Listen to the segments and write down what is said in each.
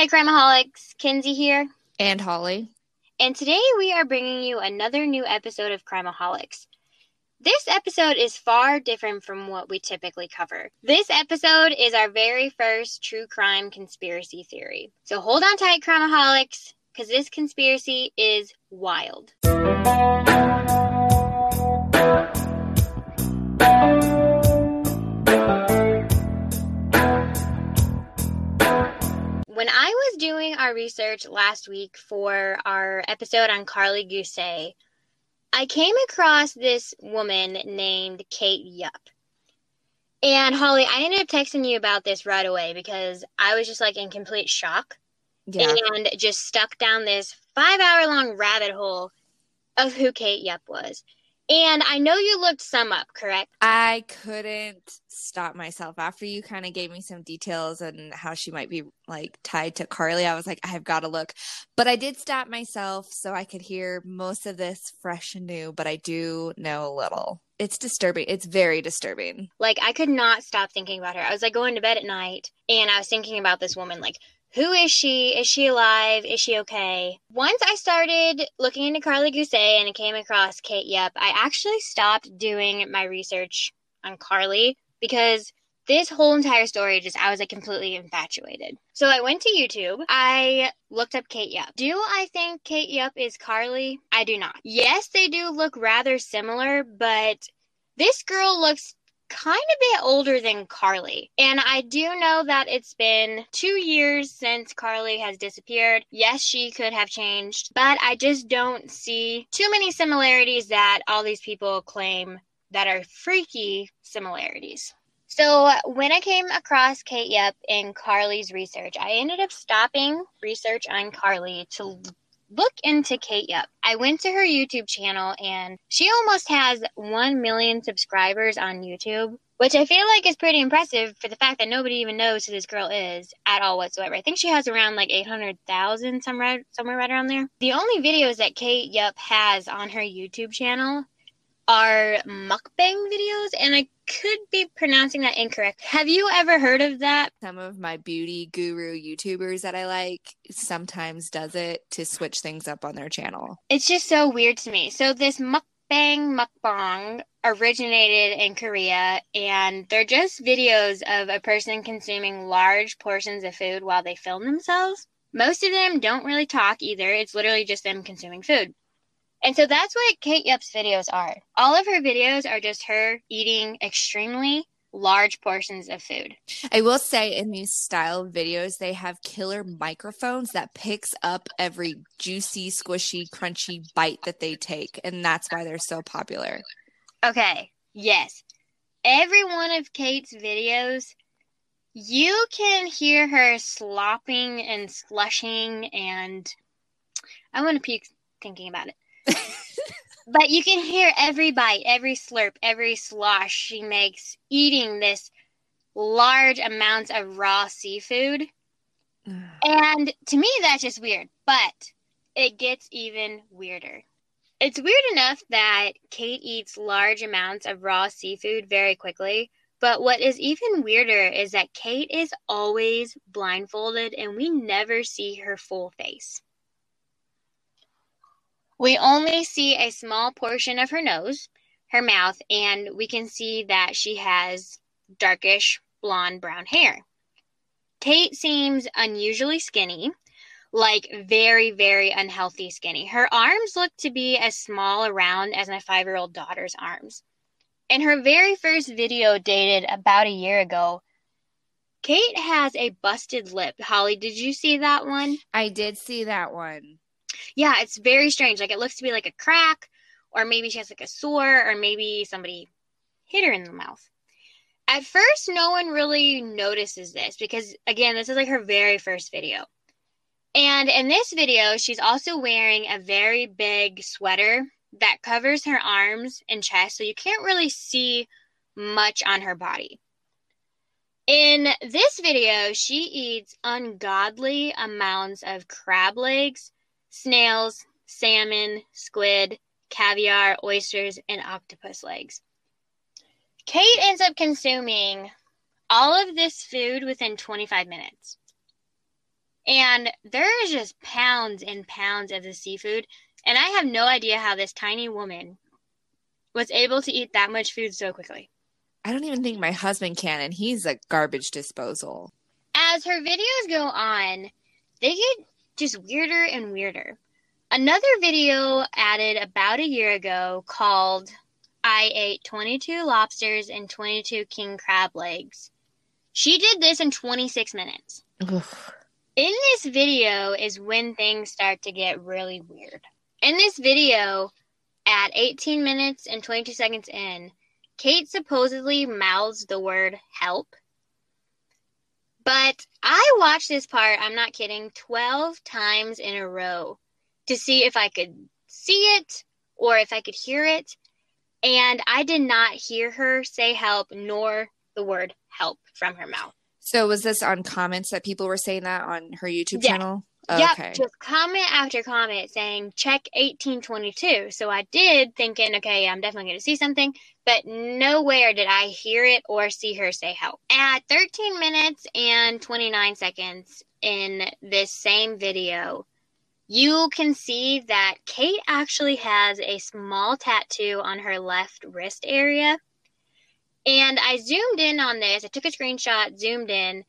Hey, Crimeaholics, Kinsey here. And Holly. And today we are bringing you another new episode of Crimeaholics. This episode is far different from what we typically cover. This episode is our very first true crime conspiracy theory. So hold on tight, Crimeaholics, because this conspiracy is wild. When I was doing our research last week for our episode on Karlie Gusé, I came across this woman named Kate Yup. And Holly, I ended up texting you about this right away because I was just like in complete shock Yeah. and just stuck down this five hour long rabbit hole of who Kate Yup was. And I know you looked some up, correct? I couldn't stop myself after you kind of gave me some details and how she might be like tied to Karlie. I was like, I've got to look. But I did stop myself so I could hear most of this fresh and new, but I do know a little. It's disturbing. It's very disturbing. Like I could not stop thinking about her. I was like going to bed at night and I was thinking about this woman like who is she? Is she alive? Is she okay? Once I started looking into Karlie Gusé and came across Kate Yup, I actually stopped doing my research on Karlie because this whole entire story just I was like completely infatuated. So I went to YouTube. I looked up Kate Yup. Do I think Kate Yup is Karlie? I do not. Yes, they do look rather similar, but this girl looks kind of bit older than Karlie. And I do know that it's been two years since Karlie has disappeared. Yes, she could have changed, but I just don't see too many similarities that all these people claim that are freaky similarities. So when I came across Kate Yup in Karlie's research, I ended up stopping research on Karlie to look into Kate Yup. I went to her YouTube channel and she almost has 1 million subscribers on YouTube, which I feel like is pretty impressive for the fact that nobody even knows who this girl is at all whatsoever. I think she has around like 800,000 somewhere, somewhere right around there. The only videos that Kate Yup has on her YouTube channel are mukbang videos, and I could be pronouncing that incorrect. Have you ever heard of that? Some of my beauty guru YouTubers that I like sometimes does it to switch things up on their channel. It's just so weird to me. So this mukbang mukbang originated in Korea, and they're just videos of a person consuming large portions of food while they film themselves. Most of them don't really talk either. It's literally just them consuming food. And so that's what Kate Yup's videos are. All of her videos are just her eating extremely large portions of food. I will say in these style videos, they have killer microphones that picks up every juicy, squishy, crunchy bite that they take. And that's why they're so popular. Okay, yes. Every one of Kate's videos, you can hear her slopping and slushing, and I want to puke thinking about it. but you can hear every bite, every slurp, every slosh she makes eating this large amounts of raw seafood. And to me, that's just weird. But it gets even weirder. It's weird enough that Kate eats large amounts of raw seafood very quickly. But what is even weirder is that Kate is always blindfolded and we never see her full face. We only see a small portion of her nose, her mouth, and we can see that she has darkish blonde brown hair. Kate seems unusually skinny, like very, very unhealthy skinny. Her arms look to be as small around as my five year old daughter's arms. In her very first video, dated about a year ago, Kate has a busted lip. Holly, did you see that one? I did see that one. Yeah, it's very strange. Like it looks to be like a crack, or maybe she has like a sore, or maybe somebody hit her in the mouth. At first, no one really notices this because, again, this is like her very first video. And in this video, she's also wearing a very big sweater that covers her arms and chest, so you can't really see much on her body. In this video, she eats ungodly amounts of crab legs, snails, salmon, squid, caviar, oysters, and octopus legs. Kate ends up consuming all of this food within 25 minutes. And there is just pounds and pounds of the seafood. And I have no idea how this tiny woman was able to eat that much food so quickly. I don't even think my husband can, and he's a garbage disposal. As her videos go on, they get just weirder and weirder. Another video added about a year ago called I ate 22 lobsters and 22 king crab legs. She did this in 26 minutes. Oof. In this video is when things start to get really weird. In this video, at 18 minutes and 22 seconds in, Kate supposedly mouths the word help. But I watched this part, I'm not kidding, 12 times in a row to see if I could see it or if I could hear it. And I did not hear her say help nor the word help from her mouth. So was this on comments that people were saying that on her YouTube yeah. channel? Yep, just comment after comment saying check 1822. So I did thinking, okay, I'm definitely going to see something, but nowhere did I hear it or see her say help. At 13 minutes and 29 seconds in this same video, you can see that Kate actually has a small tattoo on her left wrist area. And I zoomed in on this. I took a screenshot, zoomed in,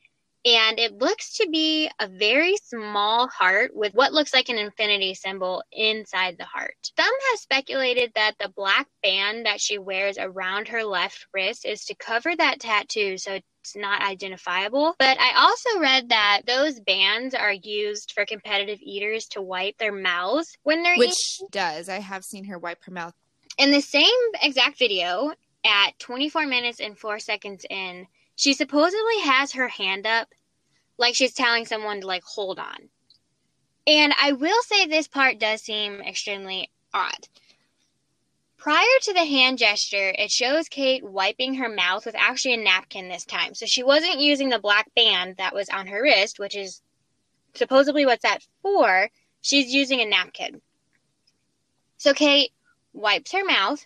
and it looks to be a very small heart with what looks like an infinity symbol inside the heart. Some have speculated that the black band that she wears around her left wrist is to cover that tattoo so it's not identifiable. But I also read that those bands are used for competitive eaters to wipe their mouths when they're Which eating. does. I have seen her wipe her mouth. In the same exact video, at 24 minutes and 4 seconds in, she supposedly has her hand up like she's telling someone to like hold on. And I will say this part does seem extremely odd. Prior to the hand gesture, it shows Kate wiping her mouth with actually a napkin this time. So she wasn't using the black band that was on her wrist, which is supposedly what's that for. She's using a napkin. So Kate wipes her mouth,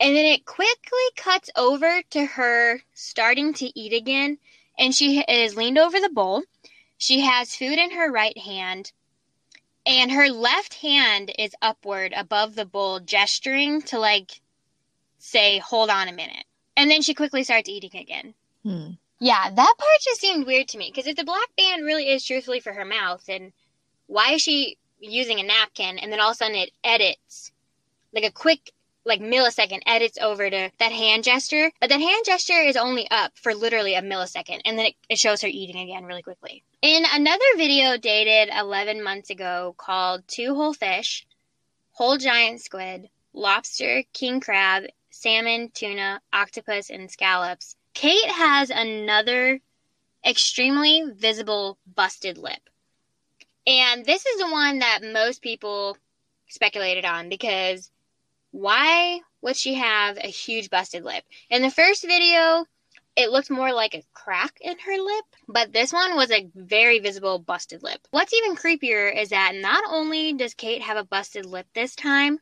and then it quickly cuts over to her starting to eat again. And she is leaned over the bowl. She has food in her right hand. And her left hand is upward above the bowl, gesturing to like say, hold on a minute. And then she quickly starts eating again. Hmm. Yeah, that part just seemed weird to me. Because if the black band really is truthfully for her mouth, then why is she using a napkin and then all of a sudden it edits like a quick like millisecond edits over to that hand gesture, but that hand gesture is only up for literally a millisecond, and then it, it shows her eating again really quickly. In another video dated 11 months ago called Two Whole Fish, Whole Giant Squid, Lobster, King Crab, Salmon, Tuna, Octopus, and Scallops, Kate has another extremely visible busted lip. And this is the one that most people speculated on because why would she have a huge busted lip? In the first video, it looked more like a crack in her lip, but this one was a very visible busted lip. What's even creepier is that not only does Kate have a busted lip this time,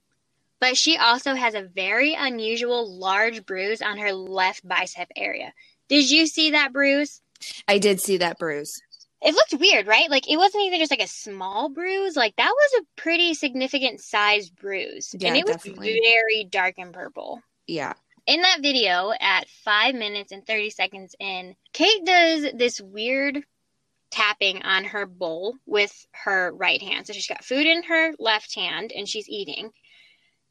but she also has a very unusual large bruise on her left bicep area. Did you see that bruise? I did see that bruise it looked weird, right? Like it wasn't even just like a small bruise. Like that was a pretty significant size bruise. Yeah, and it definitely. was very dark and purple. Yeah. In that video, at five minutes and 30 seconds in, Kate does this weird tapping on her bowl with her right hand. So she's got food in her left hand and she's eating.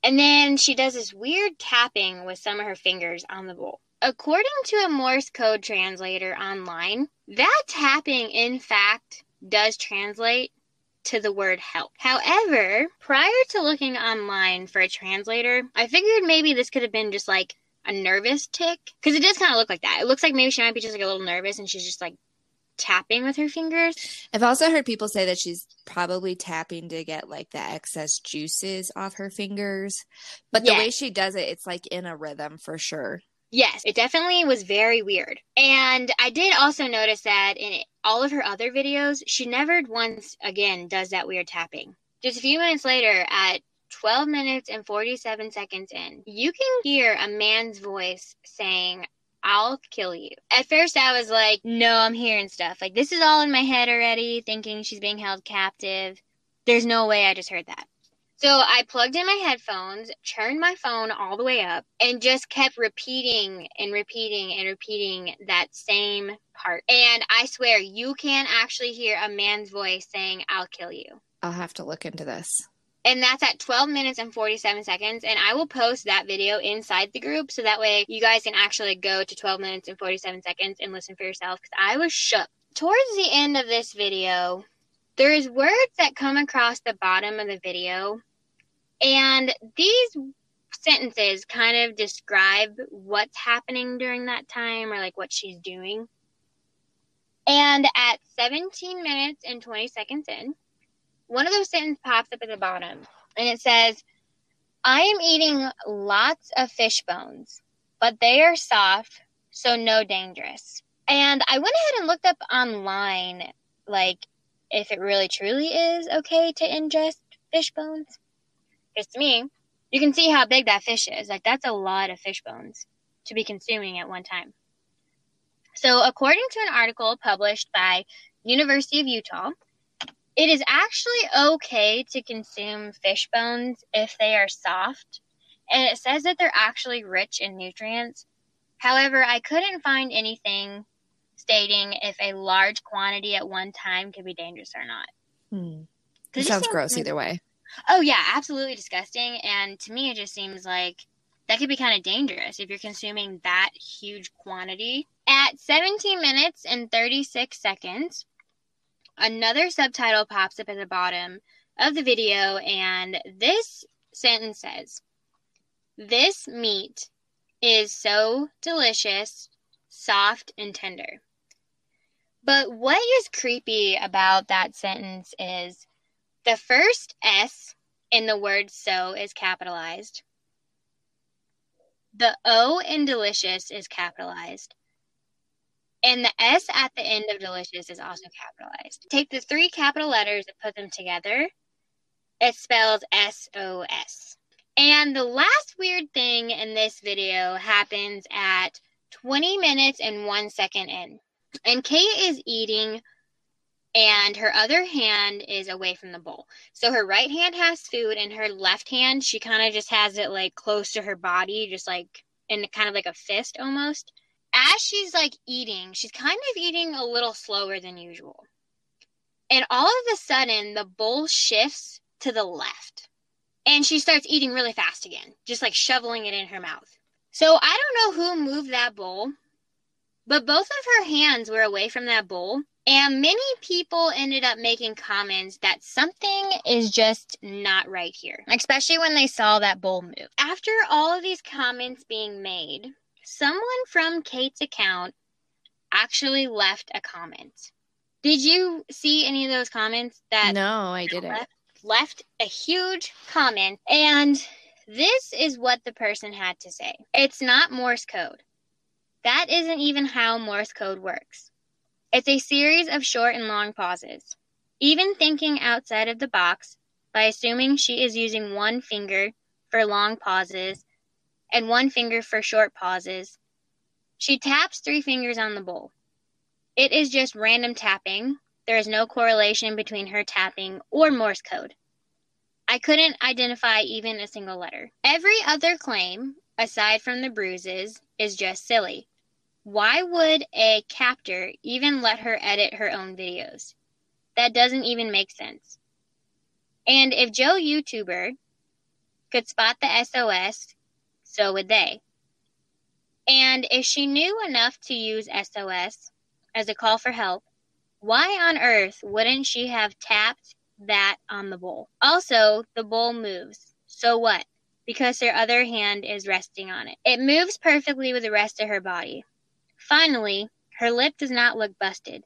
And then she does this weird tapping with some of her fingers on the bowl. According to a Morse code translator online, that tapping, in fact, does translate to the word help. However, prior to looking online for a translator, I figured maybe this could have been just like a nervous tick because it does kind of look like that. It looks like maybe she might be just like a little nervous and she's just like tapping with her fingers. I've also heard people say that she's probably tapping to get like the excess juices off her fingers. But the way she does it, it's like in a rhythm for sure. Yes, it definitely was very weird. And I did also notice that in all of her other videos, she never once again does that weird tapping. Just a few minutes later, at 12 minutes and 47 seconds in, you can hear a man's voice saying, I'll kill you. At first, I was like, no, I'm hearing stuff. Like, this is all in my head already, thinking she's being held captive. There's no way I just heard that. So I plugged in my headphones, turned my phone all the way up, and just kept repeating and repeating and repeating that same part. And I swear, you can actually hear a man's voice saying, I'll kill you. I'll have to look into this. And that's at 12 minutes and 47 seconds. And I will post that video inside the group so that way you guys can actually go to 12 minutes and 47 seconds and listen for yourself because I was shook. Towards the end of this video, there's words that come across the bottom of the video, and these sentences kind of describe what's happening during that time or like what she's doing. And at 17 minutes and 20 seconds in, one of those sentences pops up at the bottom and it says, I am eating lots of fish bones, but they are soft, so no dangerous. And I went ahead and looked up online, like, if it really truly is okay to ingest fish bones. Because to me, you can see how big that fish is. Like, that's a lot of fish bones to be consuming at one time. So, according to an article published by University of Utah, it is actually okay to consume fish bones if they are soft, and it says that they're actually rich in nutrients. However, I couldn't find anything stating if a large quantity at one time could be dangerous or not. Hmm. It sounds gross either way. Oh yeah, absolutely disgusting. And to me, it just seems like that could be kind of dangerous if you're consuming that huge quantity. At 17 minutes and 36 seconds, another subtitle pops up at the bottom of the video, and this sentence says, This meat is so delicious, soft, and tender. But what is creepy about that sentence is the first S in the word so is capitalized. The O in delicious is capitalized. And the S at the end of delicious is also capitalized. Take the three capital letters and put them together. It spells S O S. And the last weird thing in this video happens at 20 minutes and one second in. And Kate is eating and her other hand is away from the bowl. So her right hand has food and her left hand, she kind of just has it like close to her body, just like in kind of like a fist almost. As she's like eating, she's kind of eating a little slower than usual. And all of a sudden, the bowl shifts to the left. And she starts eating really fast again, just like shoveling it in her mouth. So I don't know who moved that bowl, but both of her hands were away from that bowl and many people ended up making comments that something is just not right here, especially when they saw that bowl move. After all of these comments being made, someone from Kate's account actually left a comment. Did you see any of those comments that No, I didn't. Left, left a huge comment and this is what the person had to say. It's not Morse code. That isn't even how Morse code works. It's a series of short and long pauses. Even thinking outside of the box by assuming she is using one finger for long pauses and one finger for short pauses, she taps three fingers on the bowl. It is just random tapping. There is no correlation between her tapping or Morse code. I couldn't identify even a single letter. Every other claim, aside from the bruises, is just silly. Why would a captor even let her edit her own videos? That doesn't even make sense. And if Joe YouTuber could spot the SOS, so would they. And if she knew enough to use SOS as a call for help, why on earth wouldn't she have tapped that on the bowl? Also, the bowl moves. So what? because her other hand is resting on it. It moves perfectly with the rest of her body. Finally, her lip does not look busted.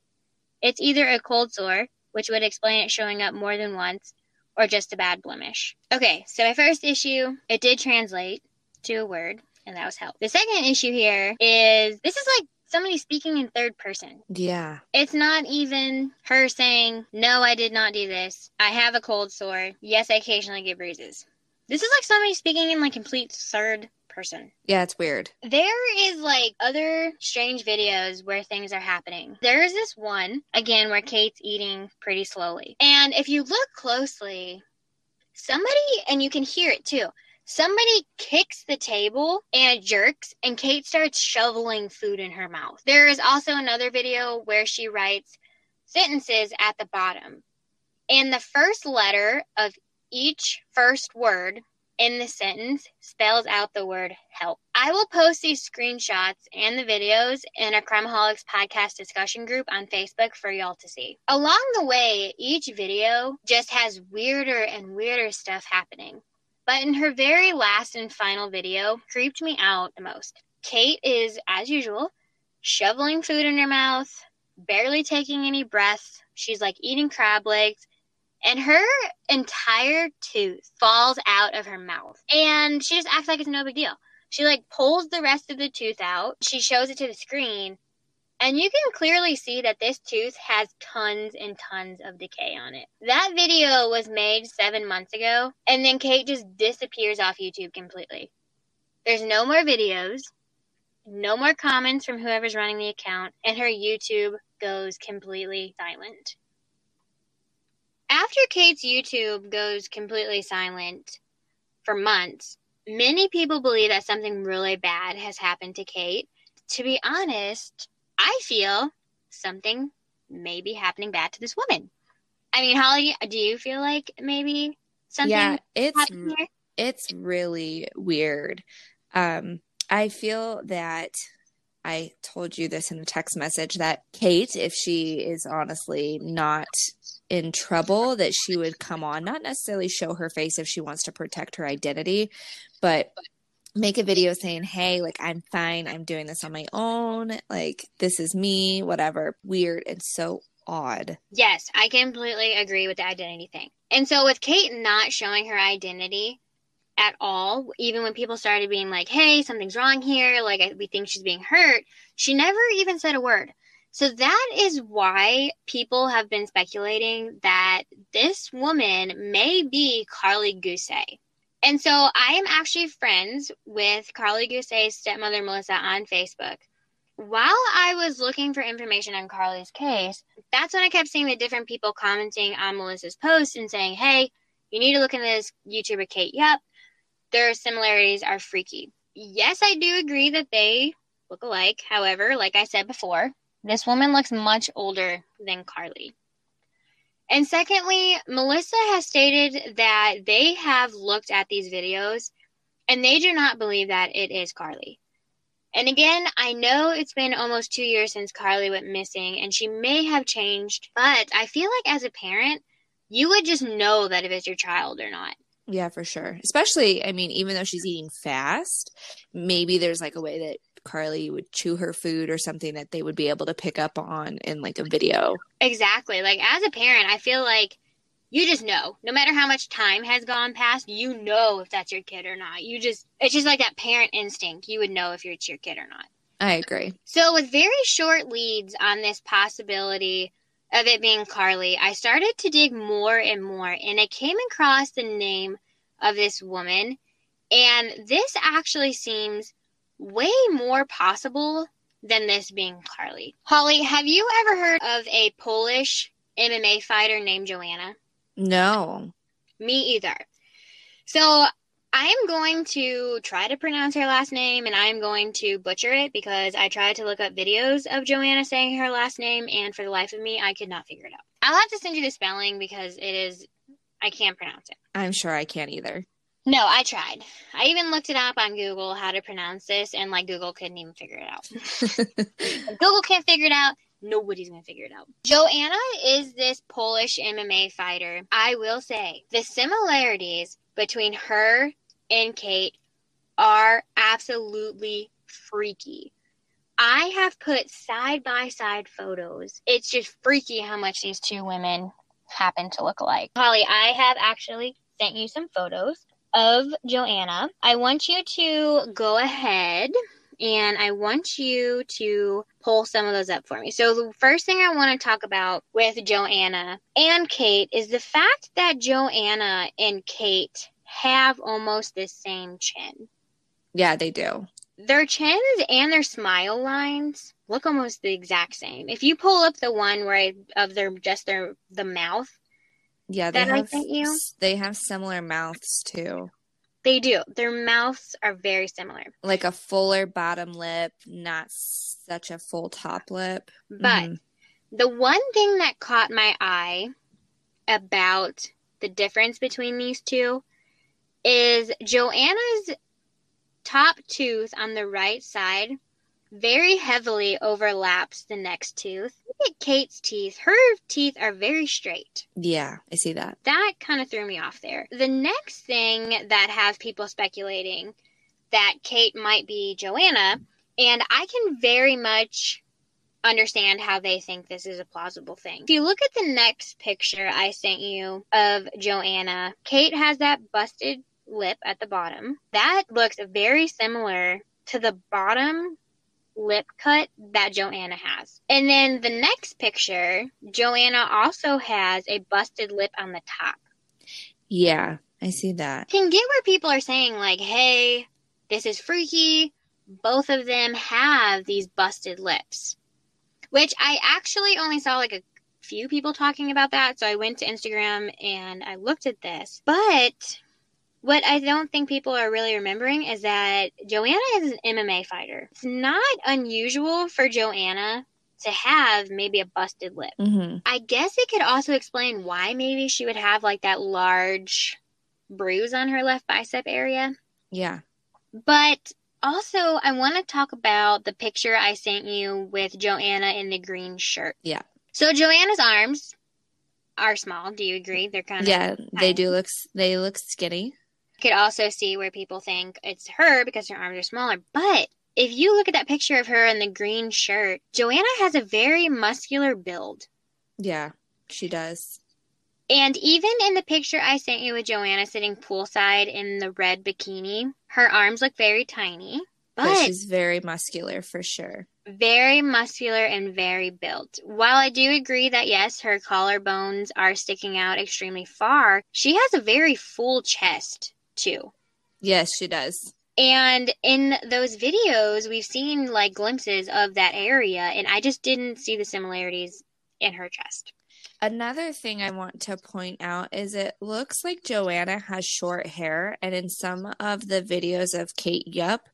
It's either a cold sore, which would explain it showing up more than once, or just a bad blemish. Okay, so my first issue, it did translate to a word, and that was help. The second issue here is this is like somebody speaking in third person. Yeah. It's not even her saying, No, I did not do this. I have a cold sore. Yes, I occasionally get bruises. This is like somebody speaking in like complete third person. Yeah, it's weird. There is like other strange videos where things are happening. There is this one, again, where Kate's eating pretty slowly. And if you look closely, somebody, and you can hear it too, somebody kicks the table and jerks, and Kate starts shoveling food in her mouth. There is also another video where she writes sentences at the bottom. And the first letter of each first word in the sentence spells out the word help. I will post these screenshots and the videos in a Crimeaholics podcast discussion group on Facebook for y'all to see. Along the way, each video just has weirder and weirder stuff happening. But in her very last and final video, creeped me out the most. Kate is, as usual, shoveling food in her mouth, barely taking any breath. She's like eating crab legs and her entire tooth falls out of her mouth. And she just acts like it's no big deal. She like pulls the rest of the tooth out. She shows it to the screen. And you can clearly see that this tooth has tons and tons of decay on it. That video was made seven months ago, and then Kate just disappears off YouTube completely. There's no more videos, no more comments from whoever's running the account, and her YouTube goes completely silent after Kate's YouTube goes completely silent for months, many people believe that something really bad has happened to Kate. To be honest, I feel something may be happening bad to this woman. I mean, Holly, do you feel like maybe something? Yeah, it's it's really weird. Um, I feel that I told you this in a text message that Kate, if she is honestly not in trouble, that she would come on, not necessarily show her face if she wants to protect her identity, but make a video saying, Hey, like, I'm fine. I'm doing this on my own. Like, this is me, whatever. Weird and so odd. Yes, I completely agree with the identity thing. And so, with Kate not showing her identity, at all. Even when people started being like, hey, something's wrong here, like we think she's being hurt, she never even said a word. So that is why people have been speculating that this woman may be Karlie Gusé. And so I am actually friends with Karlie Gusé's stepmother, Melissa, on Facebook. While I was looking for information on Karlie's case, that's when I kept seeing the different people commenting on Melissa's post and saying, hey, you need to look into this YouTuber Kate Yup their similarities are freaky. Yes, I do agree that they look alike. However, like I said before, this woman looks much older than Karlie. And secondly, Melissa has stated that they have looked at these videos and they do not believe that it is Karlie. And again, I know it's been almost two years since Karlie went missing and she may have changed, but I feel like as a parent, you would just know that if it's your child or not. Yeah, for sure. Especially, I mean, even though she's eating fast, maybe there's like a way that Karlie would chew her food or something that they would be able to pick up on in like a video. Exactly. Like as a parent, I feel like you just know. No matter how much time has gone past, you know if that's your kid or not. You just it's just like that parent instinct. You would know if it's your kid or not. I agree. So with very short leads on this possibility of it being Karlie, I started to dig more and more, and I came across the name of this woman. And this actually seems way more possible than this being Karlie. Holly, have you ever heard of a Polish MMA fighter named Joanna? No. Me either. So I'm going to try to pronounce her last name and I'm going to butcher it because I tried to look up videos of Joanna saying her last name and for the life of me, I could not figure it out. I'll have to send you the spelling because it is, I can't pronounce it. I'm sure I can't either. No, I tried. I even looked it up on Google how to pronounce this and like Google couldn't even figure it out. Google can't figure it out. Nobody's going to figure it out. Joanna is this Polish MMA fighter. I will say the similarities between her and Kate are absolutely freaky. I have put side by side photos. It's just freaky how much these two women happen to look alike. Holly, I have actually sent you some photos of Joanna. I want you to go ahead and I want you to pull some of those up for me. So, the first thing I want to talk about with Joanna and Kate is the fact that Joanna and Kate have almost the same chin. Yeah, they do. Their chins and their smile lines look almost the exact same. If you pull up the one where I, of their just their the mouth, Yeah, they That I have sent you? they have similar mouths too. They do. Their mouths are very similar. Like a fuller bottom lip, not such a full top lip. But Mhm. the one thing that caught my eye about the difference between these two is Joanna's top tooth on the right side very heavily overlaps the next tooth. At Kate's teeth. Her teeth are very straight. yeah, I see that. That kind of threw me off there. The next thing that has people speculating that Kate might be Joanna, and I can very much understand how they think this is a plausible thing. If you look at the next picture I sent you of Joanna, Kate has that busted lip at the bottom. That looks very similar to the bottom lip cut that Joanna has. And then the next picture, Joanna also has a busted lip on the top. Yeah, I see that. Can get where people are saying, like, hey, this is freaky. Both of them have these busted lips. Which I actually only saw like a few people talking about that. So I went to Instagram and I looked at this. But what I don't think people are really remembering is that Joanna is an MMA fighter. It's not unusual for Joanna to have maybe a busted lip. hmm I guess it could also explain why maybe she would have like that large bruise on her left bicep area. Yeah. But also, I want to talk about the picture I sent you with Joanna in the green shirt. Yeah. So Joanna's arms are small. Do you agree? They're kind of Yeah, they do look they look skinny. Could also see where people think it's her because her arms are smaller. But if you look at that picture of her in the green shirt, Joanna has a very muscular build. Yeah, she does. And even in the picture I sent you with Joanna sitting poolside in the red bikini, her arms look very tiny, But, but she's very muscular for sure. very muscular and very built. While I do agree that yes, her collarbones are sticking out extremely far, she has a very full chest too. Yes, she does. And in those videos, we've seen like glimpses of that area, and I just didn't see the similarities in her chest. Another thing I want to point out is it looks like Joanna has short hair, and in some of the videos of Kate Yup,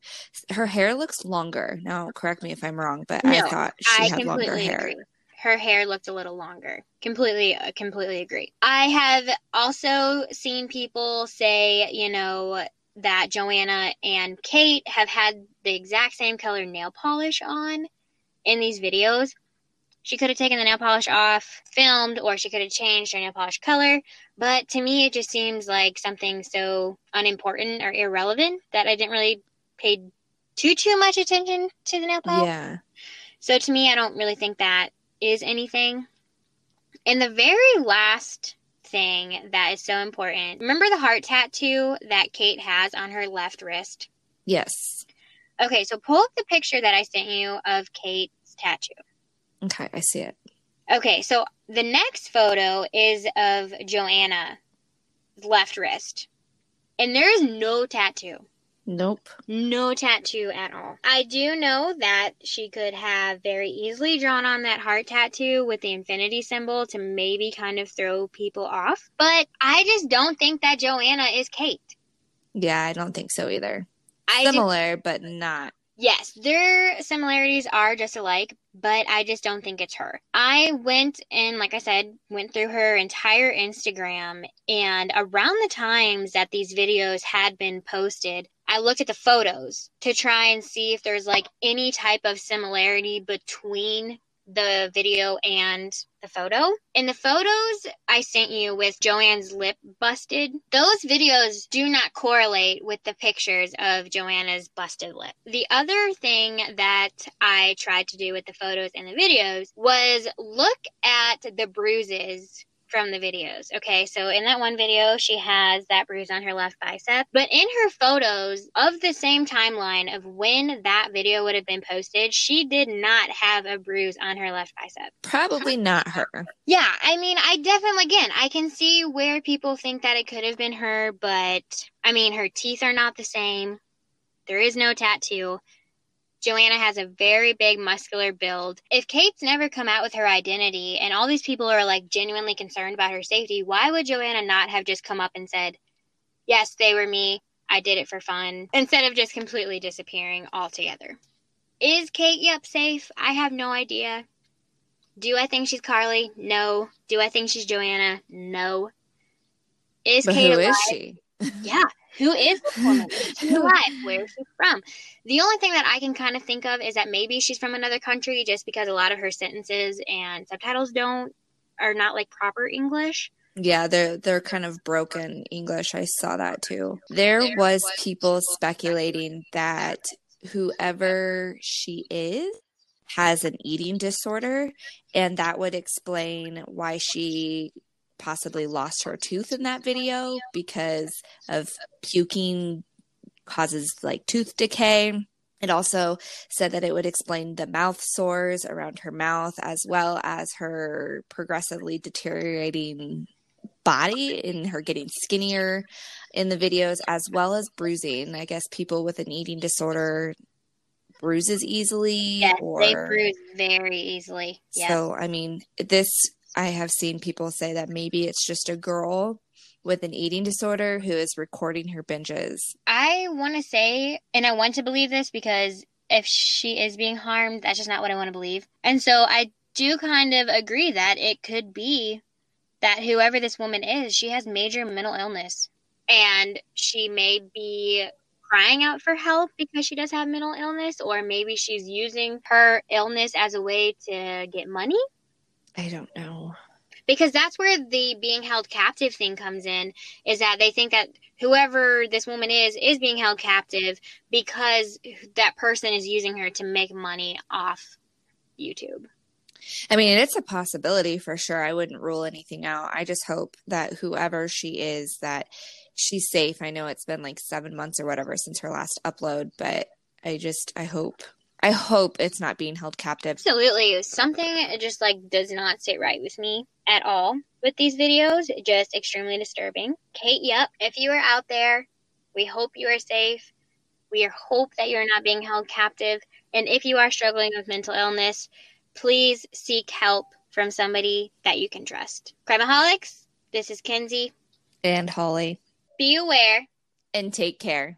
her hair looks longer. Now, correct me if I'm wrong, but I thought she I had longer hair. agree. Her hair looked a little longer. Completely, uh, completely agree. I have also seen people say, you know, that Joanna and Kate have had the exact same color nail polish on in these videos. She could have taken the nail polish off, filmed, or she could have changed her nail polish color. But to me, it just seems like something so unimportant or irrelevant that I didn't really pay too too much attention to the nail polish. Yeah. So to me, I don't really think that is anything. And the very last thing that is so important remember the heart tattoo that Kate has on her left wrist? Yes. Okay, so pull up the picture that I sent you of Kate's tattoo. Okay, I see it. Okay, so the next photo is of Joanna's left wrist. And there is no tattoo. Nope. No tattoo at all. I do know that she could have very easily drawn on that heart tattoo with the infinity symbol to maybe kind of throw people off. But I just don't think that Joanna is Kate. Yeah, I don't think so either. I Similar, but not. yes, their similarities are just alike, but I just don't think it's her. I went and, like I said, went through her entire Instagram, and around the times that these videos had been posted, I looked at the photos to try and see if there's like any type of similarity between the video and the photo. In the photos I sent you with Joanne's lip busted, those videos do not correlate with the pictures of Joanna's busted lip. The other thing that I tried to do with the photos and the videos was look at the bruises from the videos. Okay, so in that one video, she has that bruise on her left bicep. But in her photos of the same timeline of when that video would have been posted, she did not have a bruise on her left bicep. Probably not her. Yeah, I mean, I definitely, again, I can see where people think that it could have been her, but I mean, her teeth are not the same. There is no tattoo. Joanna has a very big muscular build. If Kate's never come out with her identity and all these people are like genuinely concerned about her safety, why would Joanna not have just come up and said, Yes, they were me. I did it for fun, instead of just completely disappearing altogether. Is Kate Yup safe? I have no idea. Do I think she's Karlie? No. Do I think she's Joanna? No. Is But Kate who alive? is she? Yeah. Who is this woman? Is she alive? Where is she from? The only thing that I can kind of think of is that maybe she's from another country just because a lot of her sentences and subtitles don't are not like proper English. Yeah, they're they're kind of broken English. I saw that too. There was people speculating that whoever she is has an eating disorder and that would explain why she possibly lost her tooth in that video because of puking causes like tooth decay. It also said that it would explain the mouth sores around her mouth as well as her progressively deteriorating body and her getting skinnier in the videos as well as bruising. I guess people with an eating disorder bruises easily Yes, or they bruise very easily. Yes. so I mean this I have seen people say that maybe it's just a girl with an eating disorder who is recording her binges. I want to say, and I want to believe this because if she is being harmed, that's just not what I want to believe. And so I do kind of agree that it could be that whoever this woman is, she has major mental illness and she may be crying out for help because she does have mental illness, or maybe she's using her illness as a way to get money I don't know. because that's where the being held captive thing comes in is that they think that whoever this woman is is being held captive because that person is using her to make money off YouTube. I mean, it's a possibility for sure. I wouldn't rule anything out. I just hope that whoever she is, that she's safe. I know it's been like seven months or whatever since her last upload, but I just, I hope, I hope it's not being held captive. Absolutely, something just like does not sit right with me at all with these videos. Just extremely disturbing. Kate, yep, if you are out there, we hope you are safe. We hope that you're not being held captive. And if you are struggling with mental illness, please seek help from somebody that you can trust. Crimeaholics, this is Kenzie. And Holly, Be aware. and take care.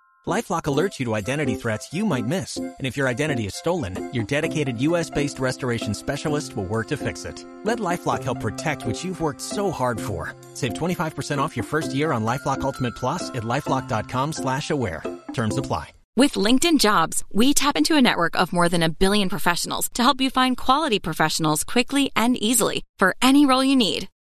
Lifelock alerts you to identity threats you might miss. And if your identity is stolen, your dedicated US based restoration specialist will work to fix it. Let Lifelock help protect what you've worked so hard for. Save 25% off your first year on Lifelock Ultimate Plus at lifelock.com slash aware. Terms apply. With LinkedIn Jobs, we tap into a network of more than a billion professionals to help you find quality professionals quickly and easily for any role you need.